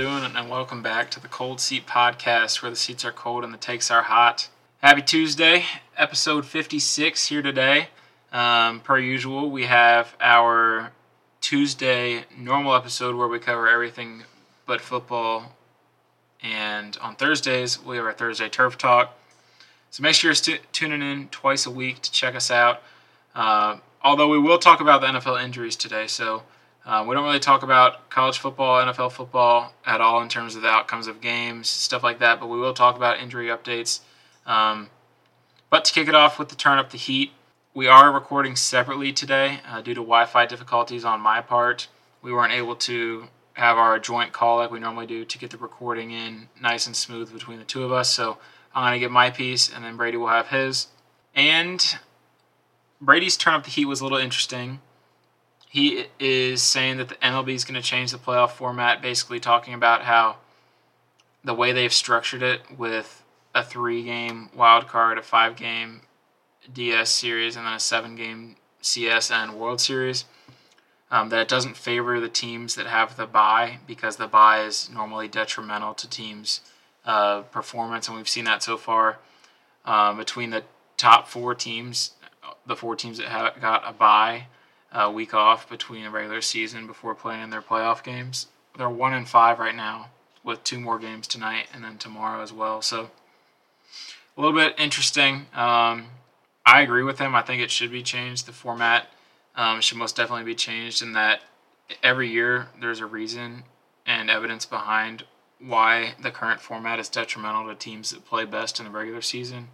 Doing? And welcome back to the Cold Seat Podcast, where the seats are cold and the takes are hot. Happy Tuesday, episode 56 here today. Um, per usual, we have our Tuesday normal episode where we cover everything but football. And on Thursdays, we have our Thursday Turf Talk. So make sure you're st- tuning in twice a week to check us out. Uh, although we will talk about the NFL injuries today, so uh, we don't really talk about college football, NFL football at all in terms of the outcomes of games, stuff like that, but we will talk about injury updates. Um, but to kick it off with the turn up the heat, we are recording separately today uh, due to Wi Fi difficulties on my part. We weren't able to have our joint call like we normally do to get the recording in nice and smooth between the two of us. So I'm going to get my piece, and then Brady will have his. And Brady's turn up the heat was a little interesting he is saying that the MLB is going to change the playoff format, basically talking about how the way they've structured it with a three game wild card, a five game DS series, and then a seven game CS and World Series. Um, that it doesn't favor the teams that have the buy because the buy is normally detrimental to teams' uh, performance, and we've seen that so far um, between the top four teams, the four teams that have got a bye a week off between a regular season before playing in their playoff games. They're one and five right now, with two more games tonight and then tomorrow as well. So a little bit interesting. Um, I agree with him. I think it should be changed. The format um, should most definitely be changed in that every year there's a reason and evidence behind why the current format is detrimental to teams that play best in the regular season.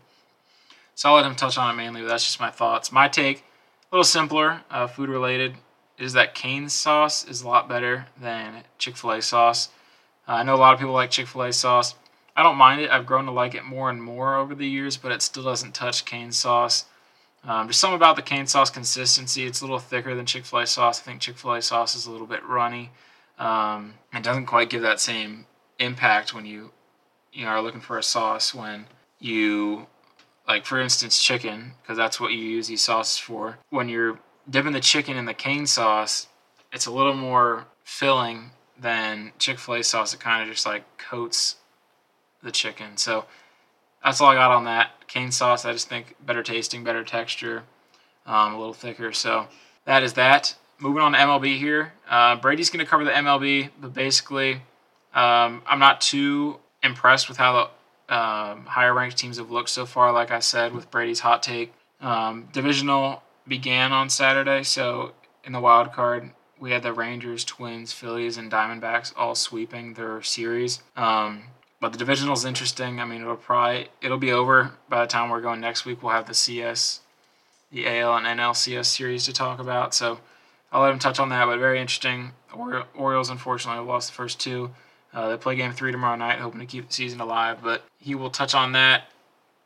So I'll let him touch on it mainly, but that's just my thoughts. My take little simpler, uh, food related, is that Cane's sauce is a lot better than Chick fil A sauce. Uh, I know a lot of people like Chick fil A sauce. I don't mind it. I've grown to like it more and more over the years, but it still doesn't touch Cane's sauce. Um, there's something about the cane sauce consistency. It's a little thicker than Chick fil A sauce. I think Chick fil A sauce is a little bit runny. Um, it doesn't quite give that same impact when you, you know, are looking for a sauce when you like for instance chicken because that's what you use these sauces for. When you're dipping the chicken in the cane sauce it's a little more filling than chick-fil-a sauce. It kind of just like coats the chicken. So that's all i got on that. Cane sauce i just think better tasting better texture um, a little thicker. So that is that. Moving on to mlb here. Uh, brady's going to cover the mlb but basically um, i'm not too impressed with how the um, higher ranked teams have looked so far. Like I said, with Brady's hot take, um, divisional began on Saturday. So in the wild card, we had the Rangers, Twins, Phillies, and Diamondbacks all sweeping their series. Um, but the divisional is interesting. I mean, it'll probably it'll be over by the time we're going next week. We'll have the CS, the AL and NLCS series to talk about. So I'll let him touch on that. But very interesting. Orioles unfortunately lost the first two. Uh, they play game three tomorrow night, hoping to keep the season alive, but he will touch on that.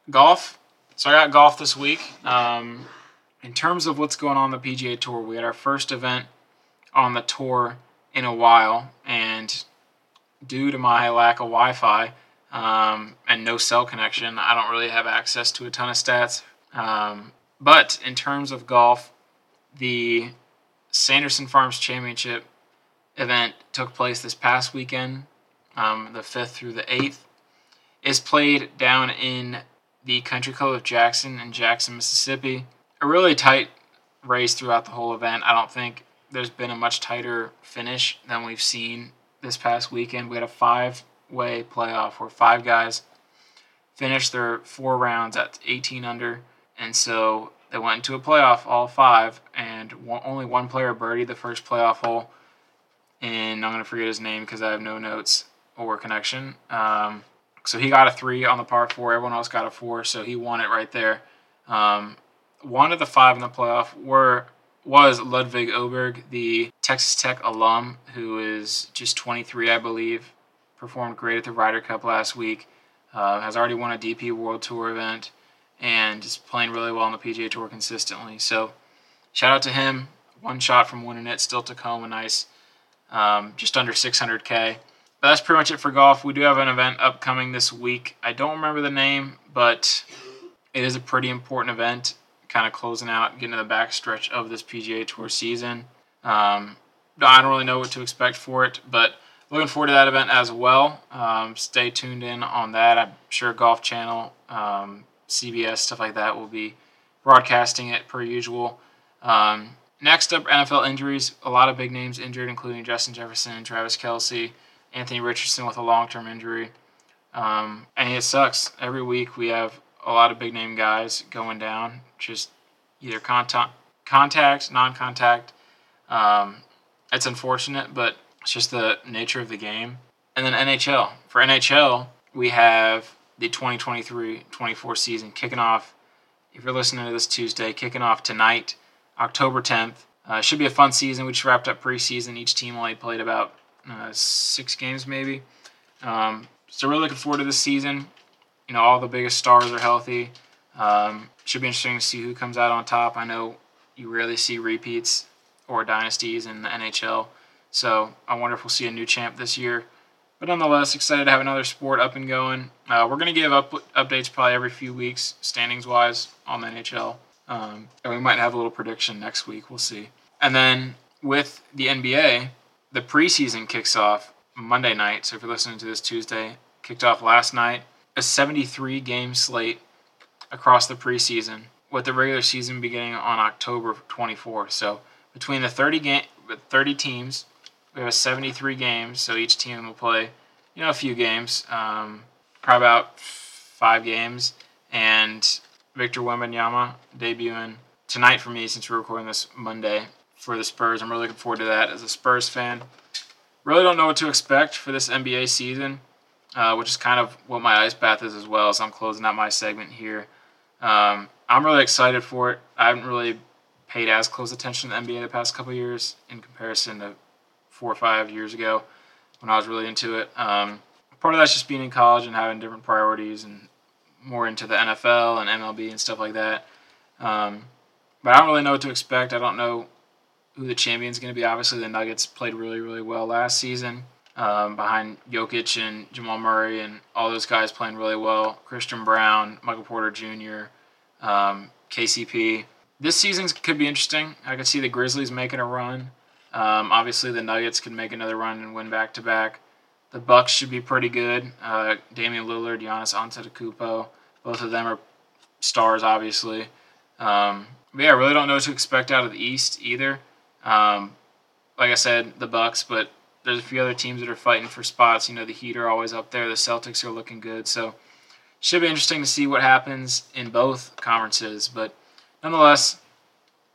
Golf. So I got golf this week. Um, in terms of what's going on the PGA Tour, we had our first event on the tour in a while, and due to my lack of Wi Fi um, and no cell connection, I don't really have access to a ton of stats. Um, but in terms of golf, the Sanderson Farms Championship event took place this past weekend um, the 5th through the 8th, is played down in the Country Club of Jackson in Jackson, Mississippi. A really tight race throughout the whole event. I don't think there's been a much tighter finish than we've seen this past weekend. We had a five way playoff where five guys finished their four rounds at 18 under. And so they went into a playoff, all five, and one, only one player birdied the first playoff hole. And I'm going to forget his name because I have no notes or connection. Um, so he got a three on the par four. Everyone else got a four, so he won it right there. Um, one of the five in the playoff were was Ludvig Åberg, the Texas Tech alum, who is just 23, I believe. Performed great at the Ryder Cup last week. Uh, has already won a DP World Tour event, and is playing really well on the PGA Tour consistently. So, shout out to him. One shot from winning it, still to come. A nice, um, just under 600k. But that's pretty much it for golf. We do have an event upcoming this week. I don't remember the name, but it is a pretty important event, kind of closing out, getting to the back stretch of this PGA Tour season. Um, I don't really know what to expect for it, but looking forward to that event as well. Um, stay tuned in on that. I'm sure Golf Channel, um, CBS, stuff like that will be broadcasting it per usual. Um, next up, NFL injuries. A lot of big names injured, including Justin Jefferson, Travis Kelce, Anthony Richardson with a long term injury. Um, and it sucks. Every week we have a lot of big name guys going down, just either contact, contact non contact. Um, it's unfortunate, but it's just the nature of the game. And then NHL. For NHL, we have the 2023 24 season kicking off. If you're listening to this Tuesday, kicking off tonight, October 10th. Uh, should be a fun season. We just wrapped up preseason. Each team only played about uh, six games, maybe. Um, so really looking forward to this season. You know, all the biggest stars are healthy. Um, should be interesting to see who comes out on top. I know you rarely see repeats or dynasties in the NHL, so I wonder if we'll see a new champ this year. But nonetheless, excited to have another sport up and going. Uh, we're going to give up updates probably every few weeks, standings wise, on the NHL. Um, and we might have a little prediction next week. We'll see. And then with the NBA, the preseason kicks off Monday night. So if you're listening to this Tuesday, kicked off last night. A 73 game slate across the preseason, with the regular season beginning on October 24th. So between the 30 game, 30 teams, we have 73 games. So each team will play, you know, a few games, um, probably about five games. And Victor Wembanyama debuting tonight for me since we're recording this Monday for the Spurs. I'm really looking forward to that as a Spurs fan. Really don't know what to expect for this NBA season, uh, which is kind of what my ice bath is as well. So I'm closing out my segment here. Um, I'm really excited for it. I haven't really paid as close attention to the NBA the past couple years in comparison to four or five years ago when I was really into it. Um, part of that's just being in college and having different priorities and more into the NFL and MLB and stuff like that. Um, but I don't really know what to expect. I don't know who the champion's going to be. Obviously, the Nuggets played really, really well last season um, behind Jokic and Jamal Murray and all those guys playing really well. Christian Braun, Michael Porter Jr., um, KCP. This season could be interesting. I could see the Grizzlies making a run. Um, obviously, the Nuggets could make another run and win back to back. The Bucks should be pretty good. Uh, Damian Lillard, Giannis Antetokounmpo, both of them are stars, obviously. Um, but yeah, I really don't know what to expect out of the East either. Um, like I said, the Bucks, but there's a few other teams that are fighting for spots. You know, the Heat are always up there. The Celtics are looking good, so should be interesting to see what happens in both conferences. But nonetheless,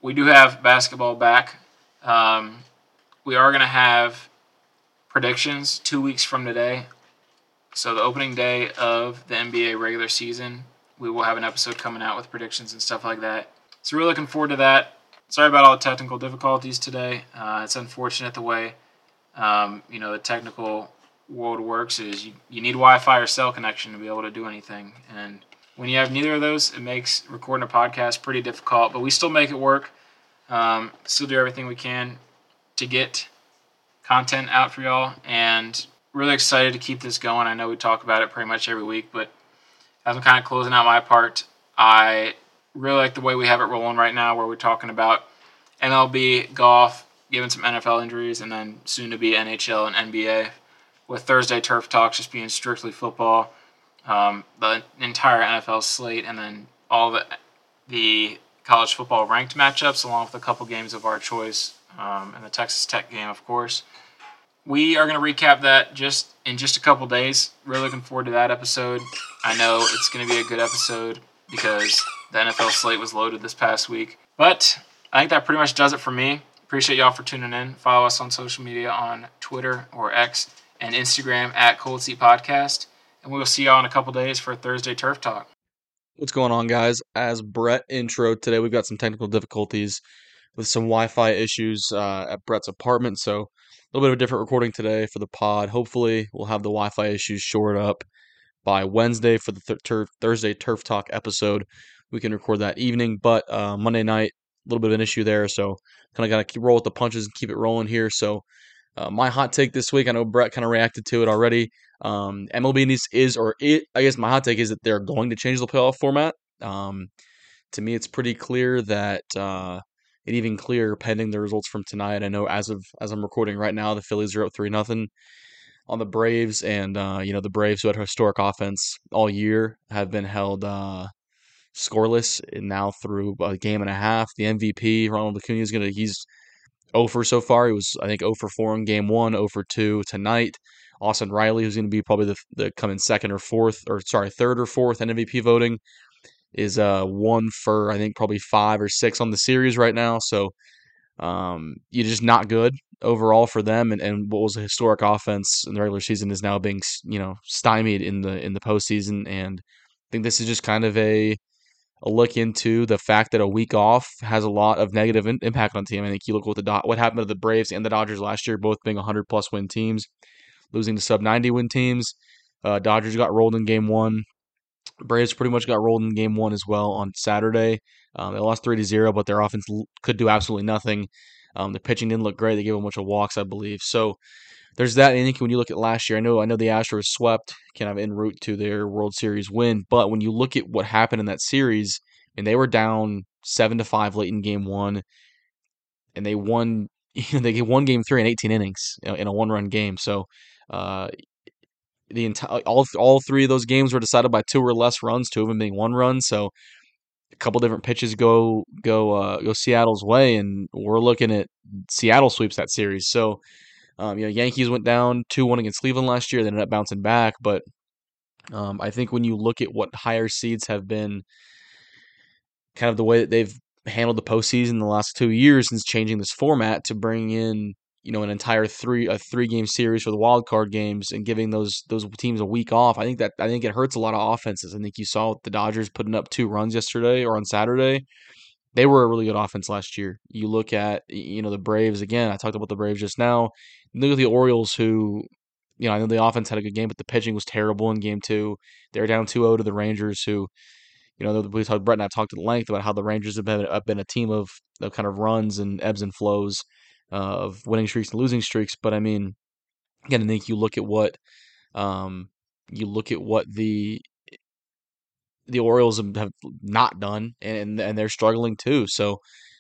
we do have basketball back. Um, we are going to have predictions two weeks from today. So the opening day of the NBA regular season, we will have an episode coming out with predictions and stuff like that. So we're looking forward to that sorry about all the technical difficulties today. Uh, it's unfortunate the way um, you know the technical world works is you, you need Wi-Fi or cell connection to be able to do anything, and when you have neither of those, it makes recording a podcast pretty difficult. But we still make it work. Um, still do everything we can to get content out for y'all, and really excited to keep this going. I know we talk about it pretty much every week, but as I'm kind of closing out my part, I really like the way we have it rolling right now, where we're talking about MLB, golf, given some NFL injuries, and then soon to be NHL and NBA. With Thursday Turf Talks just being strictly football, um, the entire NFL slate, and then all the the college football ranked matchups, along with a couple games of our choice, um, and the Texas Tech game, of course. We are going to recap that just in just a couple days. Really looking forward to that episode. I know it's going to be a good episode because the NFL slate was loaded this past week. But I think that pretty much does it for me. Appreciate y'all for tuning in. Follow us on social media on Twitter or X and Instagram at Cold Seat Podcast. And we'll see y'all in a couple days for Thursday Turf Talk. What's going on, guys? As Brett intro today, we've got some technical difficulties with some Wi-Fi issues uh, at Brett's apartment, so a little bit of a different recording today for the pod. Hopefully, we'll have the Wi-Fi issues shored up by Wednesday for the th- Thursday Turf Talk episode. We can record that evening, but uh, Monday night a little bit of an issue there. So kind of got to roll with the punches and keep it rolling here. So uh, my hot take this week, I know Brett kind of reacted to it already. Um, MLB needs is or it. I guess my hot take is that they're going to change the playoff format. Um, to me, it's pretty clear that uh, it even clearer pending the results from tonight. I know as of as I'm recording right now, the Phillies are up three nothing. on the Braves, and uh, you know the Braves who had historic offense all year have been held uh, scoreless and now through a game and a half. The MVP Ronald Acuna is gonna he's 0 for so far. He was I think 0 for 4 in game one, 0 for 2 tonight. Austin Riley, who's going to be probably the, the coming second or fourth, or sorry, third or fourth in MVP voting, is uh one for I think probably five or six on the series right now. So um, you're just not good overall for them, and, and what was a historic offense in the regular season is now being you know stymied in the in the postseason, and I think this is just kind of a a look into the fact that a week off has a lot of negative in, impact on team. I think you look what the what happened to the Braves and the Dodgers last year, both being 100 plus win teams, losing to sub 90 win teams. Uh, Dodgers got rolled in game one. Braves pretty much got rolled in game one as well on Saturday. Um, they lost three to zero, but their offense could do absolutely nothing. Um, the pitching didn't look great. They gave a bunch of walks, I believe. So there's that. I think when you look at last year, I know I know the Astros swept kind of en route to their World Series win, but when you look at what happened in that series, and they were down seven to five late in game one, and they won. You know, they won game three in 18 innings you know, in a one-run game. So uh, the entire all all three of those games were decided by two or less runs, two of them being one run. So a couple different pitches go go uh, go Seattle's way, and we're looking at Seattle sweeps that series. So um, you know, Yankees went down two one against Cleveland last year, they ended up bouncing back. But um, I think when you look at what higher seeds have been, kind of the way that they've handled the postseason the last two years since changing this format to bring in you know an entire three a three game series for the wild card games and giving those those teams a week off. I think that I think it hurts a lot of offenses. I think you saw the Dodgers putting up two runs yesterday or on Saturday. They were a really good offense last year. You look at you know the Braves again. I talked about the Braves just now. Look at the Orioles who you know I know the offense had a good game, but the pitching was terrible in game two. They're down 2-0 to the Rangers who you know, we talked, Brett and I talked at length about how the Rangers have been, have been a team of, of kind of runs and ebbs and flows uh, of winning streaks and losing streaks. But I mean, again, I think you look at what um, you look at what the the Orioles have not done, and and they're struggling too. So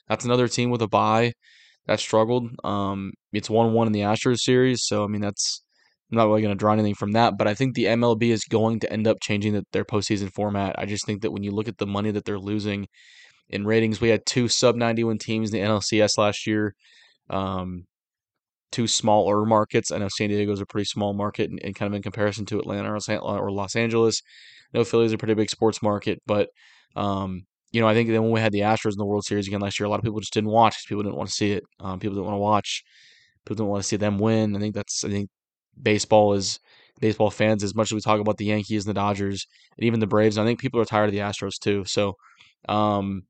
that's another team with a bye that struggled. Um, it's one one in the Astros series, so I mean that's I'm not really going to draw anything from that, but I think the MLB is going to end up changing the, their postseason format. I just think that when you look at the money that they're losing in ratings, we had two sub 91 teams in the NLCS last year um, two smaller markets. I know San Diego is a pretty small market, and, kind of in comparison to Atlanta or Los Angeles. I know Philly is a pretty big sports market, but um, you know, I think then when we had the Astros in the World Series again last year, a lot of people just didn't watch because people didn't want to see it. Um, people didn't want to watch. People didn't want to see them win. I think that's. I think baseball is baseball fans as much as we talk about the Yankees and the Dodgers and even the Braves. I think people are tired of the Astros too. So, um,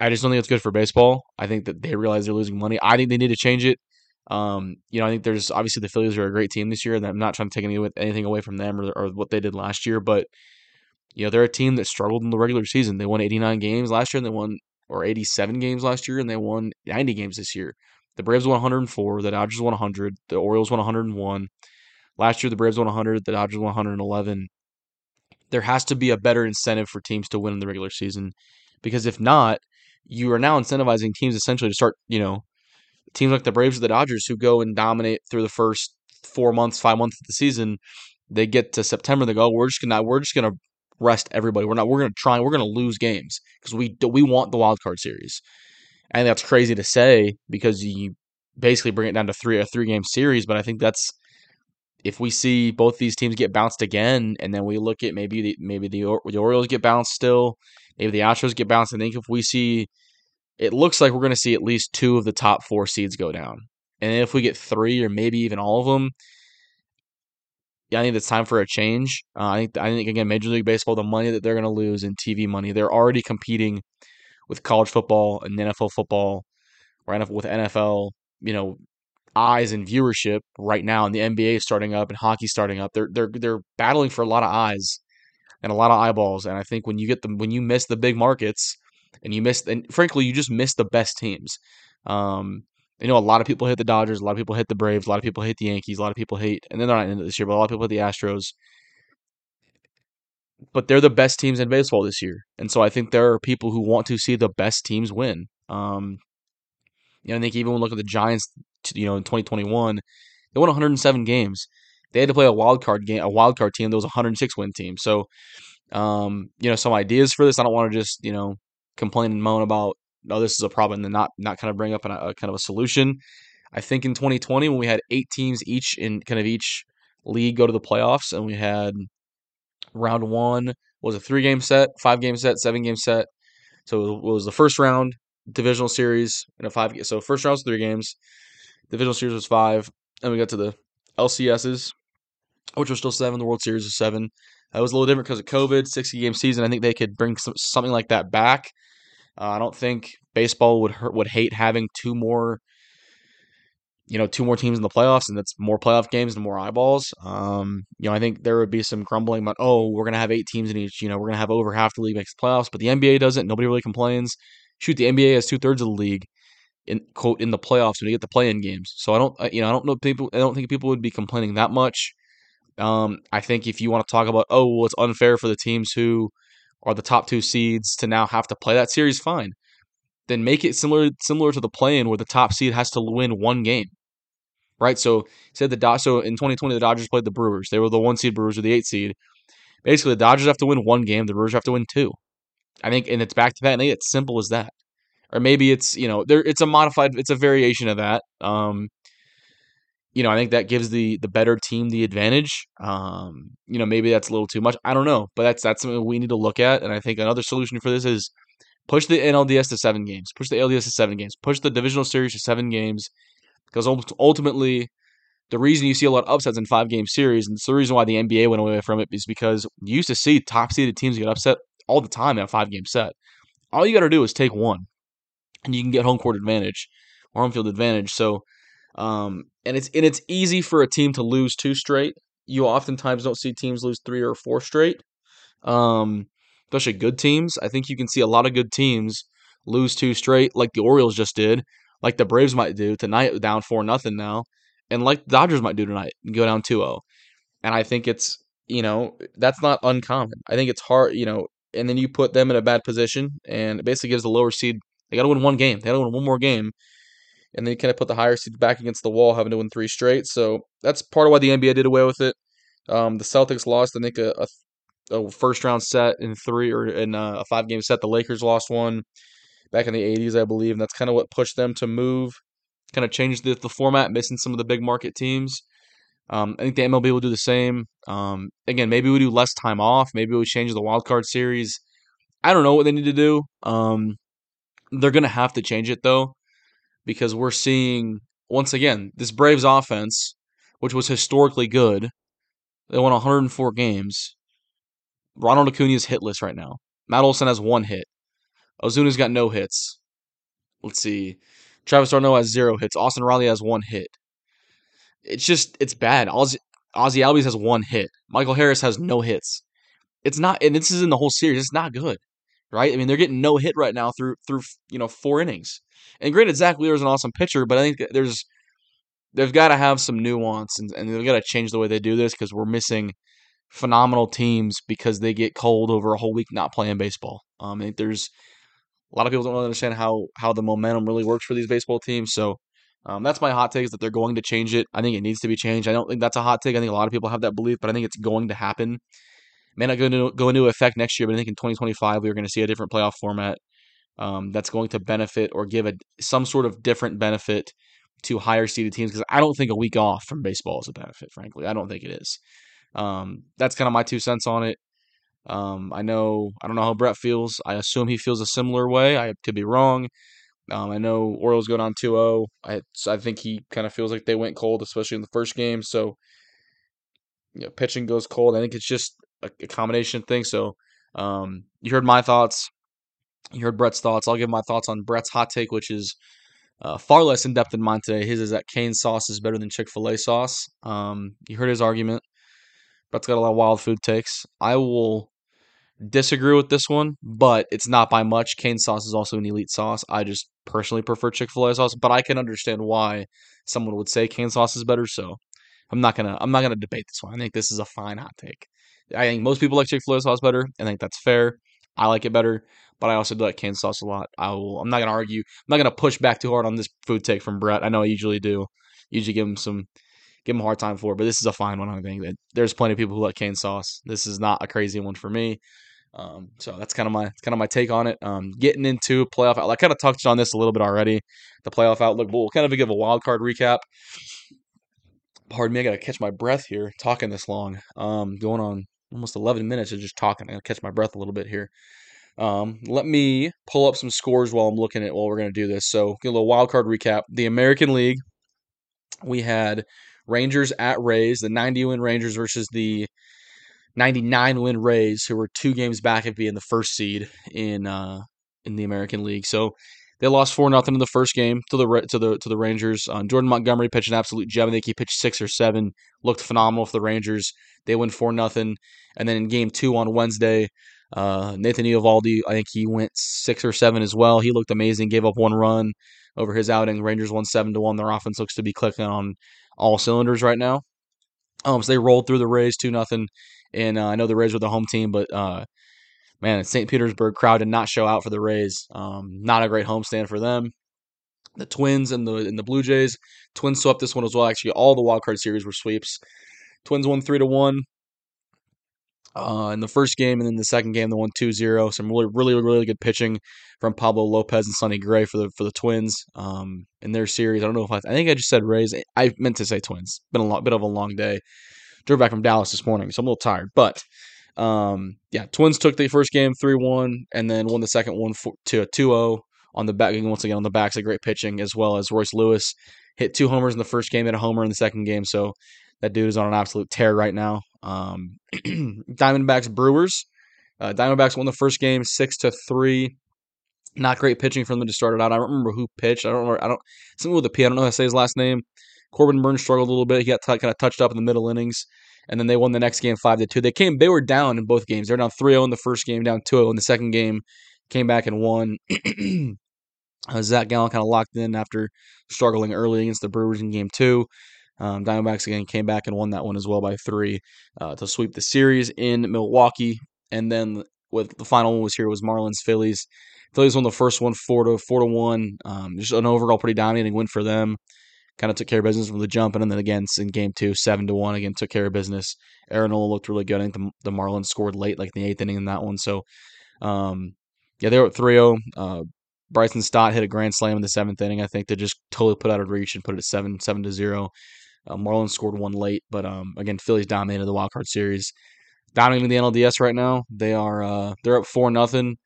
I just don't think it's good for baseball. I think that they realize they're losing money. I think they need to change it. Um, you know, I think there's obviously the Phillies are a great team this year, and I'm not trying to take any, anything away from them or, or what they did last year, but you know, they're a team that struggled in the regular season. They won 89 games last year, and they won or 87 games last year, and they won 90 games this year. The Braves won 104, the Dodgers won 100, the Orioles won 101. Last year, the Braves won 100, the Dodgers won 111. There has to be a better incentive for teams to win in the regular season, because if not, you are now incentivizing teams essentially to start, you know, teams like the Braves or the Dodgers who go and dominate through the first four months, five months of the season. They get to September, they go, we're just gonna we're just gonna rest everybody. We're not we're gonna try we're gonna lose games because we we want the wild card series. And that's crazy to say because you basically bring it down to three a three game series. But I think that's if we see both these teams get bounced again, and then we look at maybe the maybe the, the Orioles get bounced still, maybe the Astros get bounced. I think if we see, it looks like we're going to see at least two of the top four seeds go down, and if we get three or maybe even all of them, I think it's time for a change. Uh, I think I think again, Major League Baseball, the money that they're going to lose in TV money, they're already competing with college football and NFL football, or NFL with NFL, you know, eyes and viewership right now, and the NBA is starting up and hockey starting up. They're they're they're battling for a lot of eyes and a lot of eyeballs. And I think when you get them, when you miss the big markets, and you miss, and frankly, you just miss the best teams. Um, you know, a lot of people hate the Dodgers, a lot of people hate the Braves, a lot of people hate the Yankees, a lot of people hate, and then they're not in it this year, but a lot of people hate the Astros. But they're the best teams in baseball this year, and so I think there are people who want to see the best teams win. Um, you know, I think even when look at the Giants, you know, in 2021, They won 107 games. They had to play a wild card game, a wild card team that was a 106 win team. So, um, you know, some ideas for this. I don't want to just you know complain and moan about oh this is a problem and then not not kind of bring up a, a kind of a solution. I think in 2020 when we had eight teams each in kind of each league go to the playoffs and we had round one was a three game set, five game set, seven game set. So it was the first round divisional series and a five. So first round was three games, divisional series was five, and we got to the LCSs, which were still seven. The World Series was seven. That was a little different because of COVID, sixty game season. I think they could bring some, something like that back. Uh, I don't think baseball would hurt, would hate having two more you know, two more teams in the playoffs, and that's more playoff games and more eyeballs. Um, you know, I think there would be some grumbling about, oh, we're gonna have eight teams in each. You know, we're gonna have over half the league makes the playoffs, but the NBA doesn't. Nobody really complains. Shoot, the NBA has two thirds of the league in quote in the playoffs when you get the play-in games. So I don't, you know, I don't know people. I don't think people would be complaining that much. Um, I think if you want to talk about, oh, well, it's unfair for the teams who are the top two seeds to now have to play that series, fine. Then make it similar similar to the play-in where the top seed has to win one game right? So said the Dodgers. So in 2020, the Dodgers played the Brewers. They were the one seed Brewers or the eight seed. Basically, the Dodgers have to win one game. The Brewers have to win two. I think, and it's back to that. I think it's simple as that. Or maybe it's you know there it's a modified, it's a variation of that. Um, you know, I think that gives the the better team the advantage. Um, you know, maybe that's a little too much. I don't know, but that's that's something we need to look at. And I think another solution for this is push the NLDS to seven games, push the LDS to seven games, push the divisional series to seven games, because ultimately, the reason you see a lot of upsets in five game series, and it's the reason why the NBA went away from it, is because you used to see top seeded teams get upset all the time in a five game set. All you got to do is take one, and you can get home court advantage or home field advantage. So, um, and it's and it's easy for a team to lose two straight. You oftentimes don't see teams lose three or four straight, um, especially good teams. I think you can see a lot of good teams lose two straight, like the Orioles just did, like the Braves might do tonight, down four nothing now, and like the Dodgers might do tonight, go down 2-0. And I think it's you know that's not uncommon. I think it's hard, you know, and then you put them in a bad position, and it basically gives the lower seed they got to win one game, they got to win one more game, and then you kind of put the higher seed back against the wall, having to win three straight. So that's part of why the NBA did away with it. Um, the Celtics lost, I think, a, a, a, first round set in three or in a five game set. The Lakers lost one back in the 80s, I believe. And that's kind of what pushed them to move, kind of change the, the format, missing some of the big market teams. Um, I think the MLB will do the same. Um, again, maybe we do less time off. Maybe we change the wild card series. I don't know what they need to do. Um, they're going to have to change it, though, because we're seeing, once again, this Braves offense, which was historically good, they won 104 games. Ronald Acuna is hitless right now. Matt Olson has one hit. Ozuna's got no hits. Let's see. Travis d'Arnaud has zero hits. Austin Riley has one hit. It's just it's bad. Ozzy, Ozzy Albies has one hit. Michael Harris has no hits. It's not, and this is in the whole series. It's not good, right? I mean, they're getting no hit right now through through you know four innings. And granted, Zack Wheeler is an awesome pitcher, but I think there's they've got to have some nuance and, and they've got to change the way they do this because we're missing phenomenal teams because they get cold over a whole week not playing baseball. Um, I think there's a lot of people don't really understand how how the momentum really works for these baseball teams. So um, that's my hot take is that they're going to change it. I think it needs to be changed. I don't think that's a hot take. I think a lot of people have that belief, but I think it's going to happen. May not go into go into effect next year, but I think in 2025 we are going to see a different playoff format um, that's going to benefit or give a some sort of different benefit to higher seeded teams because I don't think a week off from baseball is a benefit. Frankly, I don't think it is. Um, that's kind of my two cents on it. Um, I know I don't know how Brett feels. I assume he feels a similar way. I could be wrong. Um, I know Orioles go down 2-0. I I think he kind of feels like they went cold, especially in the first game. So, you know, pitching goes cold. I think it's just a, combination thing. So, um, you heard my thoughts. You heard Brett's thoughts. I'll give my thoughts on Brett's hot take, which is uh, far less in depth than mine today. His is that cane sauce is better than Chick Fil A sauce. Um, you heard his argument. Brett's got a lot of wild food takes. I will disagree with this one, but it's not by much. Cane sauce is also an elite sauce. I just personally prefer Chick Fil A sauce, but I can understand why someone would say cane sauce is better. So I'm not gonna I'm not gonna debate this one. I think this is a fine hot take. I think most people like Chick Fil A sauce better. I think that's fair. I like it better, but I also do like cane sauce a lot. I will. I'm not gonna argue. I'm not gonna push back too hard on this food take from Brett. I know I usually do. Usually give him some give him a hard time for. it, But this is a fine one. I think that there's plenty of people who like Cane Sauce. This is not a crazy one for me. Um, so that's kind of my kind of my take on it. Um, getting into playoff, I kind of touched on this a little bit already. The playoff outlook, but we'll kind of give a wild card recap. Pardon me, I got to catch my breath here talking this long. Um, going on almost 11 minutes of just talking. I got to catch my breath a little bit here. Um, let me pull up some scores while I'm looking at while we're going to do this. So, get a little wild card recap. The American League, we had Rangers at Rays, the 90 win Rangers versus the 99 win Rays, who were two games back of being the first seed in uh, in the American League. So they lost four nothing in the first game to the to the to the Rangers. Um, Jordan Montgomery pitched an absolute gem. I think he pitched six or seven, looked phenomenal for the Rangers. They win four nothing, and then in game two on Wednesday, uh, Nathan Eovaldi, I think he went six or seven as well. He looked amazing. Gave up one run over his outing. Rangers won seven to one. Their offense looks to be clicking on all cylinders right now. Um, so they rolled through the Rays two nothing, and uh, I know the Rays were the home team, but uh, man, St. Petersburg crowd did not show out for the Rays. Um, not a great homestand for them. The Twins and the and the Blue Jays. Twins swept this one as well. Actually, all the wild card series were sweeps. Twins won three to one uh, in the first game, and then the second game they won 2-0. Some really, really, really good pitching from Pablo Lopez and Sonny Gray for the for the Twins um, in their series. I don't know if I, I think I just said Rays. I meant to say Twins. Been a lot, bit of a long day. Drove back from Dallas this morning, so I'm a little tired. But um, yeah, Twins took the first game 3-1, and then won the second one to a 2-0 on the back once again on the backs of great pitching as well as Royce Lewis hit two homers in the first game, hit a homer in the second game. So that dude is on an absolute tear right now. Um, Diamondbacks Brewers. Uh, Diamondbacks won the first game six to three. Not great pitching from them to start it out. I don't remember who pitched. I don't remember. I don't something with a P. I don't know how to say his last name. Corbin Burnes struggled a little bit. He got t- kind of touched up in the middle innings, and then they won the next game five to two. They came. They were down in both games. They were down 3-0 in the first game, down 2-0 in the second game. Came back and won. uh, Zac Gallen kind of locked in after struggling early against the Brewers in game two. Um, Diamondbacks again came back and won that one as well by three uh, to sweep the series in Milwaukee. And then with the final one was here was Marlins Phillies. Phillies won the first one four to four to one. Um, just an overall pretty dominating win for them. Kind of took care of business from the jump, and then again in game two, seven to one again took care of business. Aaron Nola looked really good. I think the, the Marlins scored late, like the eighth inning in that one. So, um, yeah, they were at 3-0. Uh, Bryson Stott hit a grand slam in the seventh inning. I think to just totally put out of reach and put it at seven seven to zero. Uh, Marlins scored one late, but um, again, Phillies dominated the wild card series, dominating the NLDS right now. They are uh, they're up four nothing.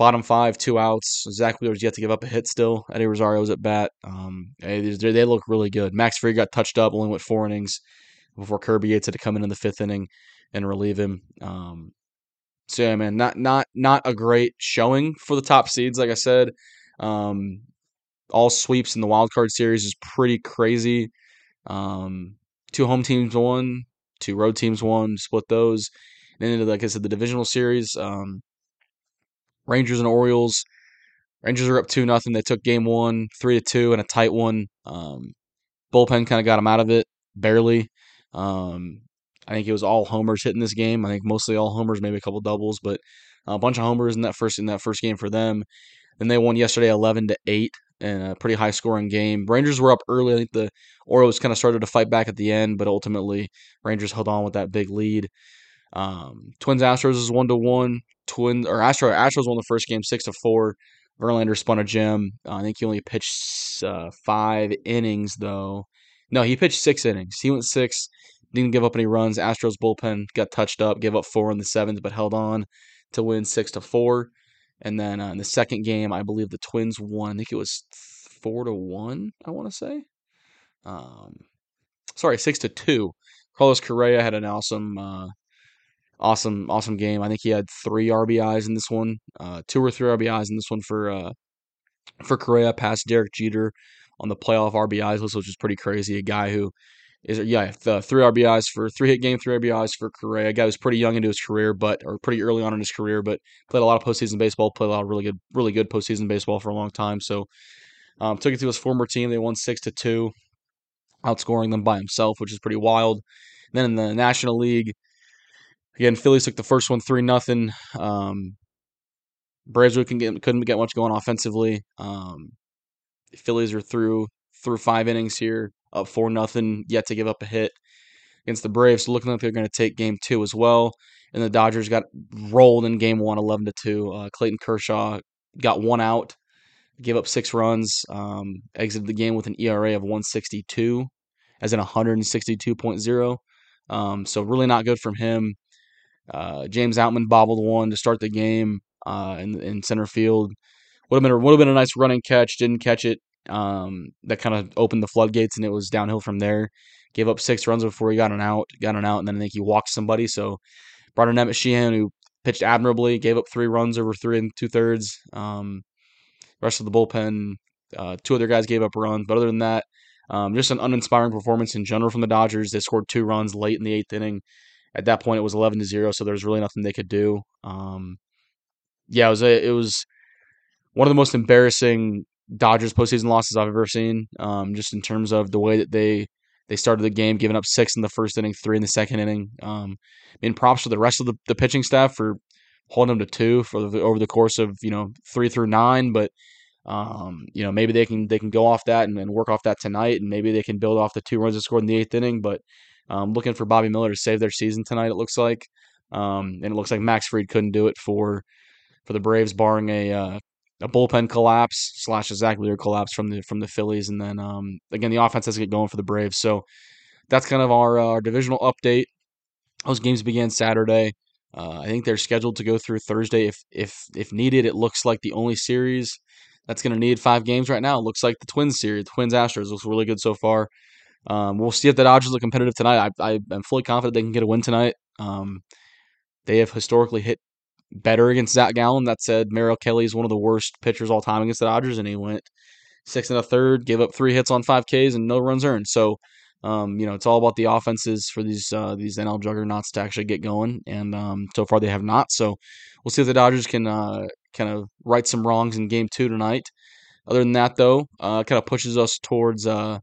Bottom five, two outs. Zack Wheeler's yet to give up a hit still. Eddie Rosario's at bat. Um, they, they look really good. Max Fried got touched up, only went four innings before Kirby Yates had to come in in the fifth inning and relieve him. Um, so yeah, man, not not not a great showing for the top seeds. Like I said, um, all sweeps in the wild card series is pretty crazy. Um, two home teams won, two road teams won, split those. And then, like I said, the divisional series, um, Rangers and Orioles. Rangers are up two nothing. They took game one, three to two, and a tight one. Um, bullpen kind of got them out of it barely. Um, I think it was all homers hitting this game. I think mostly all homers, maybe a couple doubles, but a bunch of homers in that first in that first game for them. Then they won yesterday, eleven to eight in a pretty high scoring game. Rangers were up early. I think the Orioles kind of started to fight back at the end, but ultimately Rangers held on with that big lead. Um, Twins Astros is one to one. Twins or Astro Astros won the first game six to four. Verlander spun a gem. Uh, I think he only pitched uh, five innings though. No, he pitched six innings. He went six. Didn't give up any runs. Astros bullpen got touched up, gave up four in the seventh, but held on to win six to four. And then uh, in the second game, I believe the Twins won. I think it was four to one. I want to say. Um, sorry, six to two. Carlos Correa had an awesome, uh, awesome, awesome game. I think he had three RBIs in this one, uh, two or three RBIs in this one for uh, for Correa, past Derek Jeter on the playoff RBIs list, which is pretty crazy. A guy who is yeah, the three RBIs for three hit game, three RBIs for Correa. A guy who's pretty young into his career, but or pretty early on in his career, but played a lot of postseason baseball, played a lot of really good, really good postseason baseball for a long time. So um, took it to his former team. They won six to two, outscoring them by himself, which is pretty wild. And then in the National League, again, Phillies took the first one three nothing. Um, Braves couldn't get, couldn't get much going offensively. Um, Phillies are through through five innings here up four nothing, yet to give up a hit against the Braves, looking like they're going to take game two as well. And the Dodgers got rolled in game one, 11 to 2. Uh, Clayton Kershaw got one out, gave up six runs, um, exited the game with an ERA of 162, as in 162.0. Um, so really not good from him. Uh, James Outman bobbled one to start the game uh, in, in center field. Would have been a, would have been a nice running catch. Didn't catch it. Um, that kind of opened the floodgates, and it was downhill from there. Gave up six runs before he got an out. Got an out, and then I think he walked somebody. So brought in Emmett Sheehan, who pitched admirably. Gave up three runs over three and two thirds. Um, rest of the bullpen, uh, two other guys gave up runs, but other than that, um, just an uninspiring performance in general from the Dodgers. They scored two runs late in the eighth inning. At that point, it was eleven to zero, so there was really nothing they could do. Um, yeah, it was a, it was one of the most embarrassing Dodgers postseason losses I've ever seen. Um, just in terms of the way that they they started the game, giving up six in the first inning, three in the second inning. Um, I mean, props to the rest of the, the pitching staff for holding them to two for the, over the course of you know three through nine, but um, you know, maybe they can they can go off that and, and, work off that tonight, and maybe they can build off the two runs they scored in the eighth inning. But um, looking for Bobby Miller to save their season tonight, it looks like, um, and it looks like Max Fried couldn't do it for for the Braves, barring a uh, a bullpen collapse slash a Zack Wheeler collapse from the from the Phillies, and then um, again the offense has to get going for the Braves. So that's kind of our uh, our divisional update. Those games began Saturday. Uh, I think they're scheduled to go through Thursday if if if needed. It looks like the only series that's going to need five games right now. It looks like the Twins series, Twins Astros looks really good so far. Um, we'll see if the Dodgers are competitive tonight. I, I am fully confident they can get a win tonight. Um, they have historically hit better against Zac Gallen. That said, Merrill Kelly is one of the worst pitchers all time against the Dodgers, and he went six and a third, gave up three hits on five Ks and no runs earned. So, um, you know, it's all about the offenses for these uh, these NL juggernauts to actually get going, and um, so far they have not. So, we'll see if the Dodgers can uh, kind of right some wrongs in Game Two tonight. Other than that, though, uh, kind of pushes us towards uh,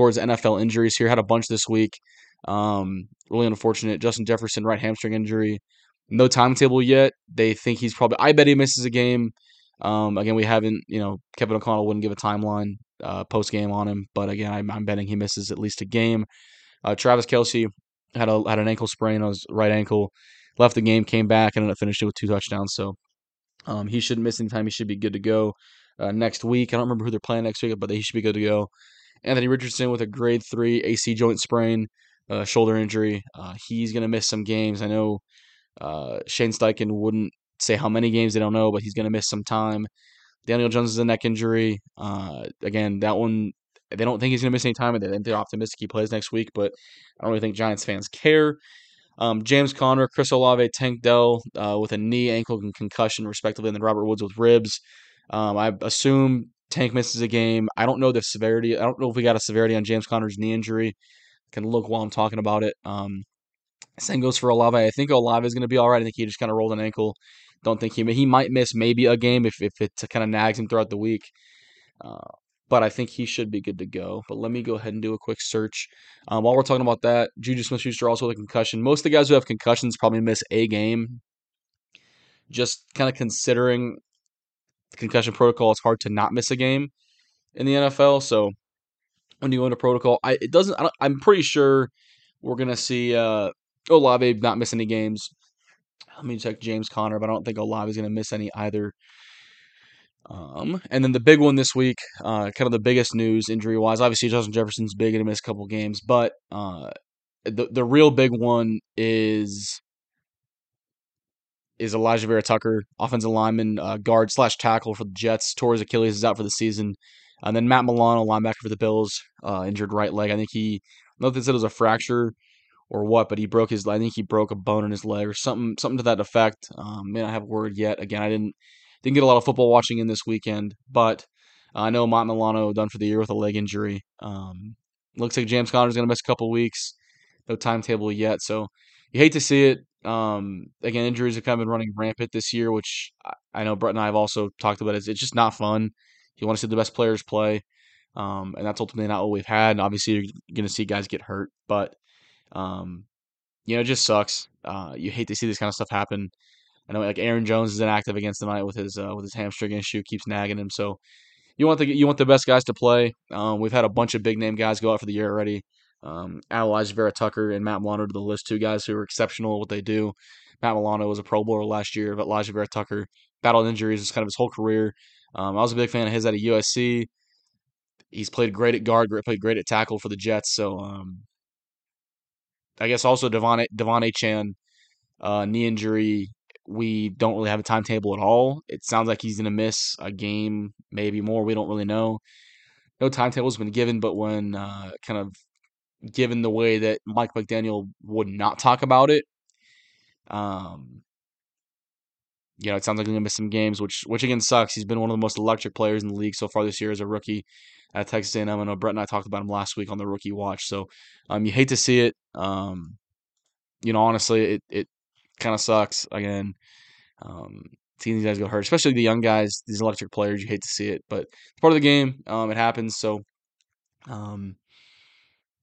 towards NFL injuries here. Had a bunch this week. Um, really unfortunate. Justin Jefferson right hamstring injury. No timetable yet. They think he's probably. I bet he misses a game. Um, again, we haven't. You know, Kevin O'Connell wouldn't give a timeline uh, post game on him, but again, I'm, I'm, betting he misses at least a game. Uh, Travis Kelce had a had an ankle sprain on his right ankle. Left the game, came back, and then finished it with two touchdowns. So um, he shouldn't miss any time. He should be good to go uh, next week. I don't remember who they're playing next week, but he should be good to go. Anthony Richardson with a grade three AC joint sprain, uh, shoulder injury. Uh, he's going to miss some games. I know uh, Shane Steichen wouldn't say how many games, they don't know, but he's going to miss some time. Daniel Jones is a neck injury. Uh, again, that one, they don't think he's going to miss any time. They they're optimistic he plays next week, but I don't really think Giants fans care. Um, James Conner, Chris Olave, Tank Dell uh, with a knee, ankle, and concussion, respectively, and then Robert Woods with ribs. Um, I assume Tank misses a game. I don't know the severity. I don't know if we got a severity on James Conner's knee injury. I can look while I'm talking about it. Um, same goes for Olave. I think Olave is going to be all right. I think he just kind of rolled an ankle. Don't think he he might miss maybe a game if if it kind of nags him throughout the week. Uh, but I think he should be good to go. But let me go ahead and do a quick search. Um, while we're talking about that, Juju Smith Schuster also with a concussion. Most of the guys who have concussions probably miss a game. Just kind of considering the concussion protocol, it's hard to not miss a game in the NFL. So when you go into protocol, I it doesn't. I am pretty sure we're gonna see uh, Olave not miss any games. Let me check James Conner, but I don't think Olave is gonna miss any either. Um, and then the big one this week, uh, kind of the biggest news injury wise. Obviously, Justin Jefferson's big and he missed a couple games, but uh, the the real big one is is Alijah Vera-Tucker, offensive lineman, uh, guard slash tackle for the Jets. Tore his Achilles, is out for the season. And then Matt Milano, linebacker for the Bills, uh, injured right leg. I think he, I don't know if they said it was a fracture or what, but he broke his. I think he broke a bone in his leg or something, something to that effect. Um, may not have word yet. Again, I didn't didn't get a lot of football watching in this weekend, but I know Matt Milano done for the year with a leg injury. Um, looks like James Conner's going to miss a couple weeks. No timetable yet, so you hate to see it. Um, again, injuries have kind of been running rampant this year, which I know Brett and I have also talked about. It's, it's just not fun. You want to see the best players play, um, and that's ultimately not what we've had. And obviously, you're going to see guys get hurt, but um, you know, it just sucks. Uh, you hate to see this kind of stuff happen. I know like Aaron Jones is inactive against the night with his uh, with his hamstring issue, keeps nagging him. So you want the you want the best guys to play. Um, we've had a bunch of big name guys go out for the year already. Um, add Alijah Vera Tucker and Matt Milano to the list, two guys who are exceptional at what they do. Matt Milano was a Pro Bowler last year, but Alijah Vera Tucker battled injuries kind of his whole career. Um, I was a big fan of his at a USC. He's played great at guard, played great at tackle for the Jets. So um, I guess also Devon Devon Achane, uh, knee injury. We don't really have a timetable at all. It sounds like he's going to miss a game, maybe more. We don't really know. No timetable's been given, but when uh, kind of given the way that Mike McDaniel would not talk about it, um, you know, it sounds like he's gonna miss some games, which which again sucks. He's been one of the most electric players in the league so far this year as a rookie at Texas A&M. I know Brett and I talked about him last week on the rookie watch. So um, you hate to see it. Um, you know, honestly, it it kind of sucks. Again, um, seeing these guys go hurt, especially the young guys, these electric players. You hate to see it, but it's part of the game. Um, it happens. So, um,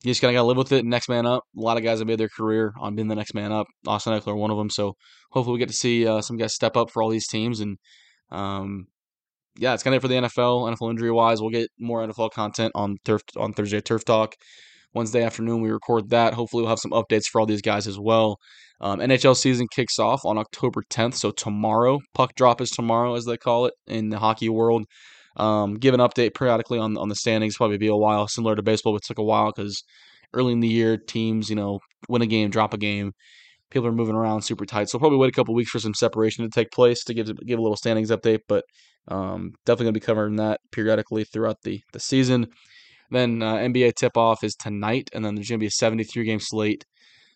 you just kind of got to live with it. Next man up. A lot of guys have made their career on being the next man up. Austin Ekeler, one of them. So hopefully we get to see uh, some guys step up for all these teams. And um, yeah, it's kind of it for the NFL. NFL injury wise, we'll get more NFL content on turf on Thursday Turf Talk. Wednesday afternoon we record that. Hopefully we'll have some updates for all these guys as well. Um, NHL season kicks off on October 10th, so tomorrow. Puck drop is tomorrow, as they call it in the hockey world. Um, give an update periodically on on the standings. Probably be a while, similar to baseball. It took a while because early in the year, teams you know win a game, drop a game. People are moving around super tight, so probably wait a couple weeks for some separation to take place to give give a little standings update. But um, definitely gonna be covering that periodically throughout the the season. Then uh, NBA tip off is tonight, and then there's gonna be a 73 game slate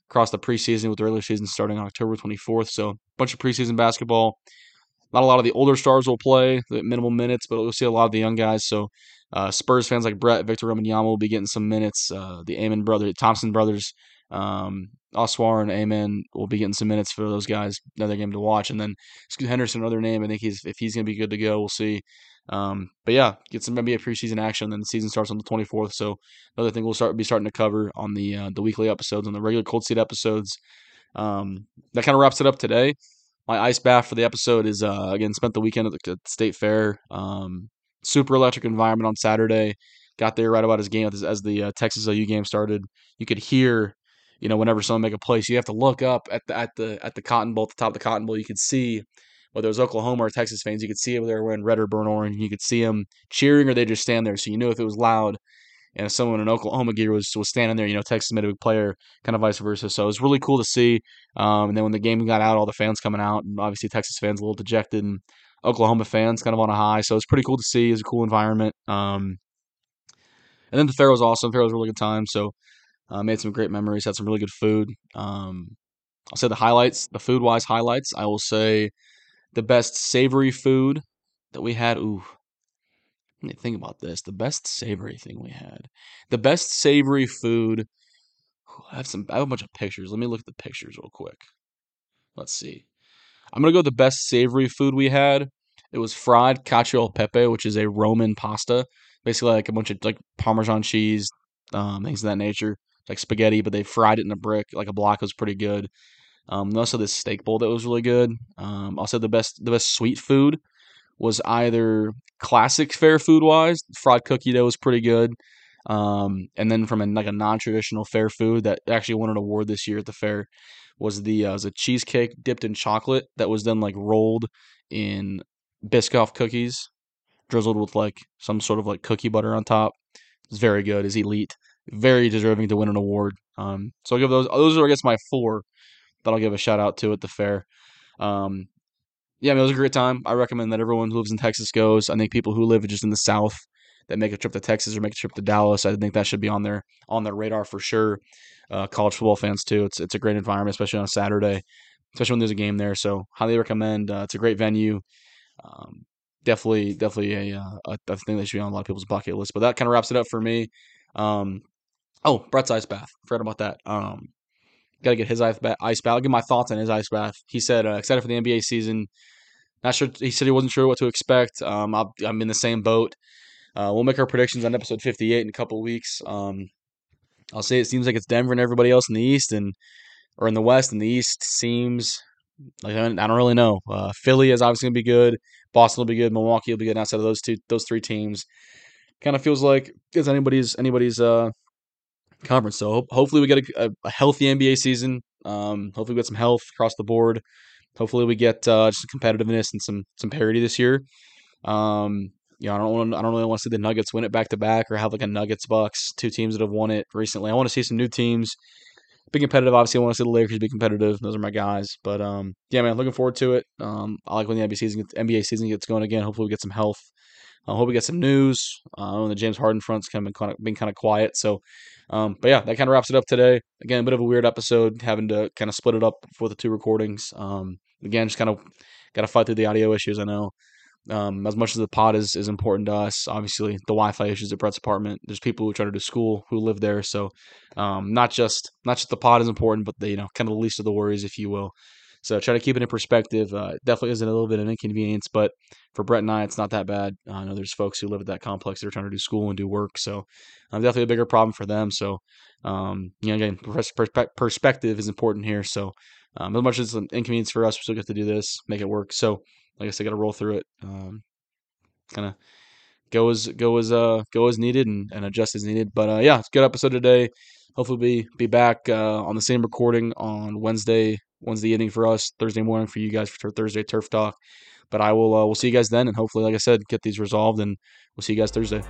across the preseason with the regular season starting on October 24th. So a bunch of preseason basketball not a lot of the older stars will play the minimal minutes, but we'll see a lot of the young guys. So uh, Spurs fans like Brett, Victor Wembanyama will be getting some minutes. Uh, the Amen brother, Thompson brothers, um, Ausar and Amen will be getting some minutes for those guys. Another game to watch. And then Scoot Henderson, another name. I think he's if he's going to be good to go, we'll see. Um, but yeah, get some NBA preseason action. Then the season starts on the 24th. So another thing we'll start be starting to cover on the uh, the weekly episodes, on the regular cold seat episodes. Um, that kind of wraps it up today my ice bath for the episode is uh, again spent the weekend at the, state fair. Um, super electric environment on Saturday. Got there right about his game as, the uh, Texas OU game started. You could hear, you know, whenever someone make a place, you have to look up at the at the at the Cotton Bowl, at the top of the Cotton Bowl. You could see whether it was Oklahoma or Texas fans. You could see if they were wearing red or burnt orange. You could see them cheering or they just stand there, so you knew if it was loud and someone in Oklahoma gear was was standing there, you know, Texas made a big player, kind of vice versa. So it was really cool to see. Um, and then when the game got out, all the fans coming out, and obviously Texas fans a little dejected, and Oklahoma fans kind of on a high. So it's pretty cool to see. It was a cool environment. Um, and then the fair was awesome. The fair was a really good time. So uh, made some great memories. Had some really good food. Um, I'll say the highlights, the food wise highlights. I will say the best savory food that we had. Ooh, think about this. The best savory thing we had. The best savory food. I have some I have a bunch of pictures. Let me look at the pictures real quick. Let's see. I'm gonna go with the best savory food we had. It was fried cacio e pepe, which is a Roman pasta. Basically like a bunch of like Parmesan cheese, um, things of that nature. Like spaghetti, but they fried it in a brick, like a block. Was pretty good. Um, also this steak bowl that was really good. Um, also the best the best sweet food was either classic fair food wise, fried cookie dough was pretty good. Um, and then from a, like a non traditional fair food that actually won an award this year at the fair was the uh, was a cheesecake dipped in chocolate that was then like rolled in Biscoff cookies, drizzled with like some sort of like cookie butter on top. It's very good. Is elite, very deserving to win an award. Um, so I'll give those. Those are I guess my four that I'll give a shout out to at the fair. Um, yeah, I mean, it was a great time. I recommend that everyone who lives in Texas goes. I think people who live just in the South that make a trip to Texas or make a trip to Dallas, I think that should be on their on their radar for sure. Uh, college football fans too. It's it's a great environment, especially on a Saturday, especially when there's a game there. So highly recommend. Uh, it's a great venue. Um, definitely, definitely a, uh, a, a thing that should be on a lot of people's bucket list. But that kind of wraps it up for me. Um, oh, Brett's ice bath. Forgot about that. Um, Got to get his ice bath. Ice bath. I'll give my thoughts on his ice bath. He said uh, excited for the NBA season. Not sure. He said he wasn't sure what to expect. Um, i am in the same boat. Uh, we'll make our predictions on episode 58 in a couple weeks. Um, I'll say it seems like it's Denver and everybody else in the East and or in the West and the East seems like I don't really know. Uh, Philly is obviously gonna be good. Boston will be good. Milwaukee will be good. Outside of those two, those three teams, kind of feels like it's anybody's anybody's uh, conference. So hopefully we get a, a, healthy NBA season. Um, hopefully we get some health across the board. Hopefully we get uh, just competitiveness and some some parity this year. Um, you know, I don't want I don't really want to see the Nuggets win it back to back or have like a Nuggets Bucks two teams that have won it recently. I want to see some new teams be competitive. Obviously, I want to see the Lakers be competitive. Those are my guys. But um, yeah, man, looking forward to it. Um, I like when the NBA season gets, NBA season gets going again. Hopefully, we get some health. I hope we get some news. Uh, the James Harden front's kind of been, been kind of quiet. So, um, but yeah, that kind of wraps it up today. Again, a bit of a weird episode, having to kind of split it up for the two recordings. Um, again, just kind of got to fight through the audio issues. I know. Um, as much as the pod is, is important to us, obviously the Wi-Fi issues at Brett's apartment. There's people who try to do school who live there, so um, not just not just the pod is important, but the you know kind of the least of the worries, if you will. So try to keep it in perspective. Uh, definitely isn't a little bit of an inconvenience, but for Brett and I, it's not that bad. Uh, I know there's folks who live at that complex that are trying to do school and do work, so um, definitely a bigger problem for them. So um, you know, again, perspe- perspective is important here. So um, as much as it's an inconvenience for us, we still get to do this, make it work. So like I said, I got to roll through it. Um, kind of go as go as uh go as needed and, and adjust as needed. But uh, yeah, it's a good episode today. Hopefully, be be back uh, on the same recording on Wednesday Wednesday evening for us, Thursday morning for you guys for Thursday turf talk. But I will uh, we'll see you guys then, and hopefully, like I said, get these resolved, and we'll see you guys Thursday.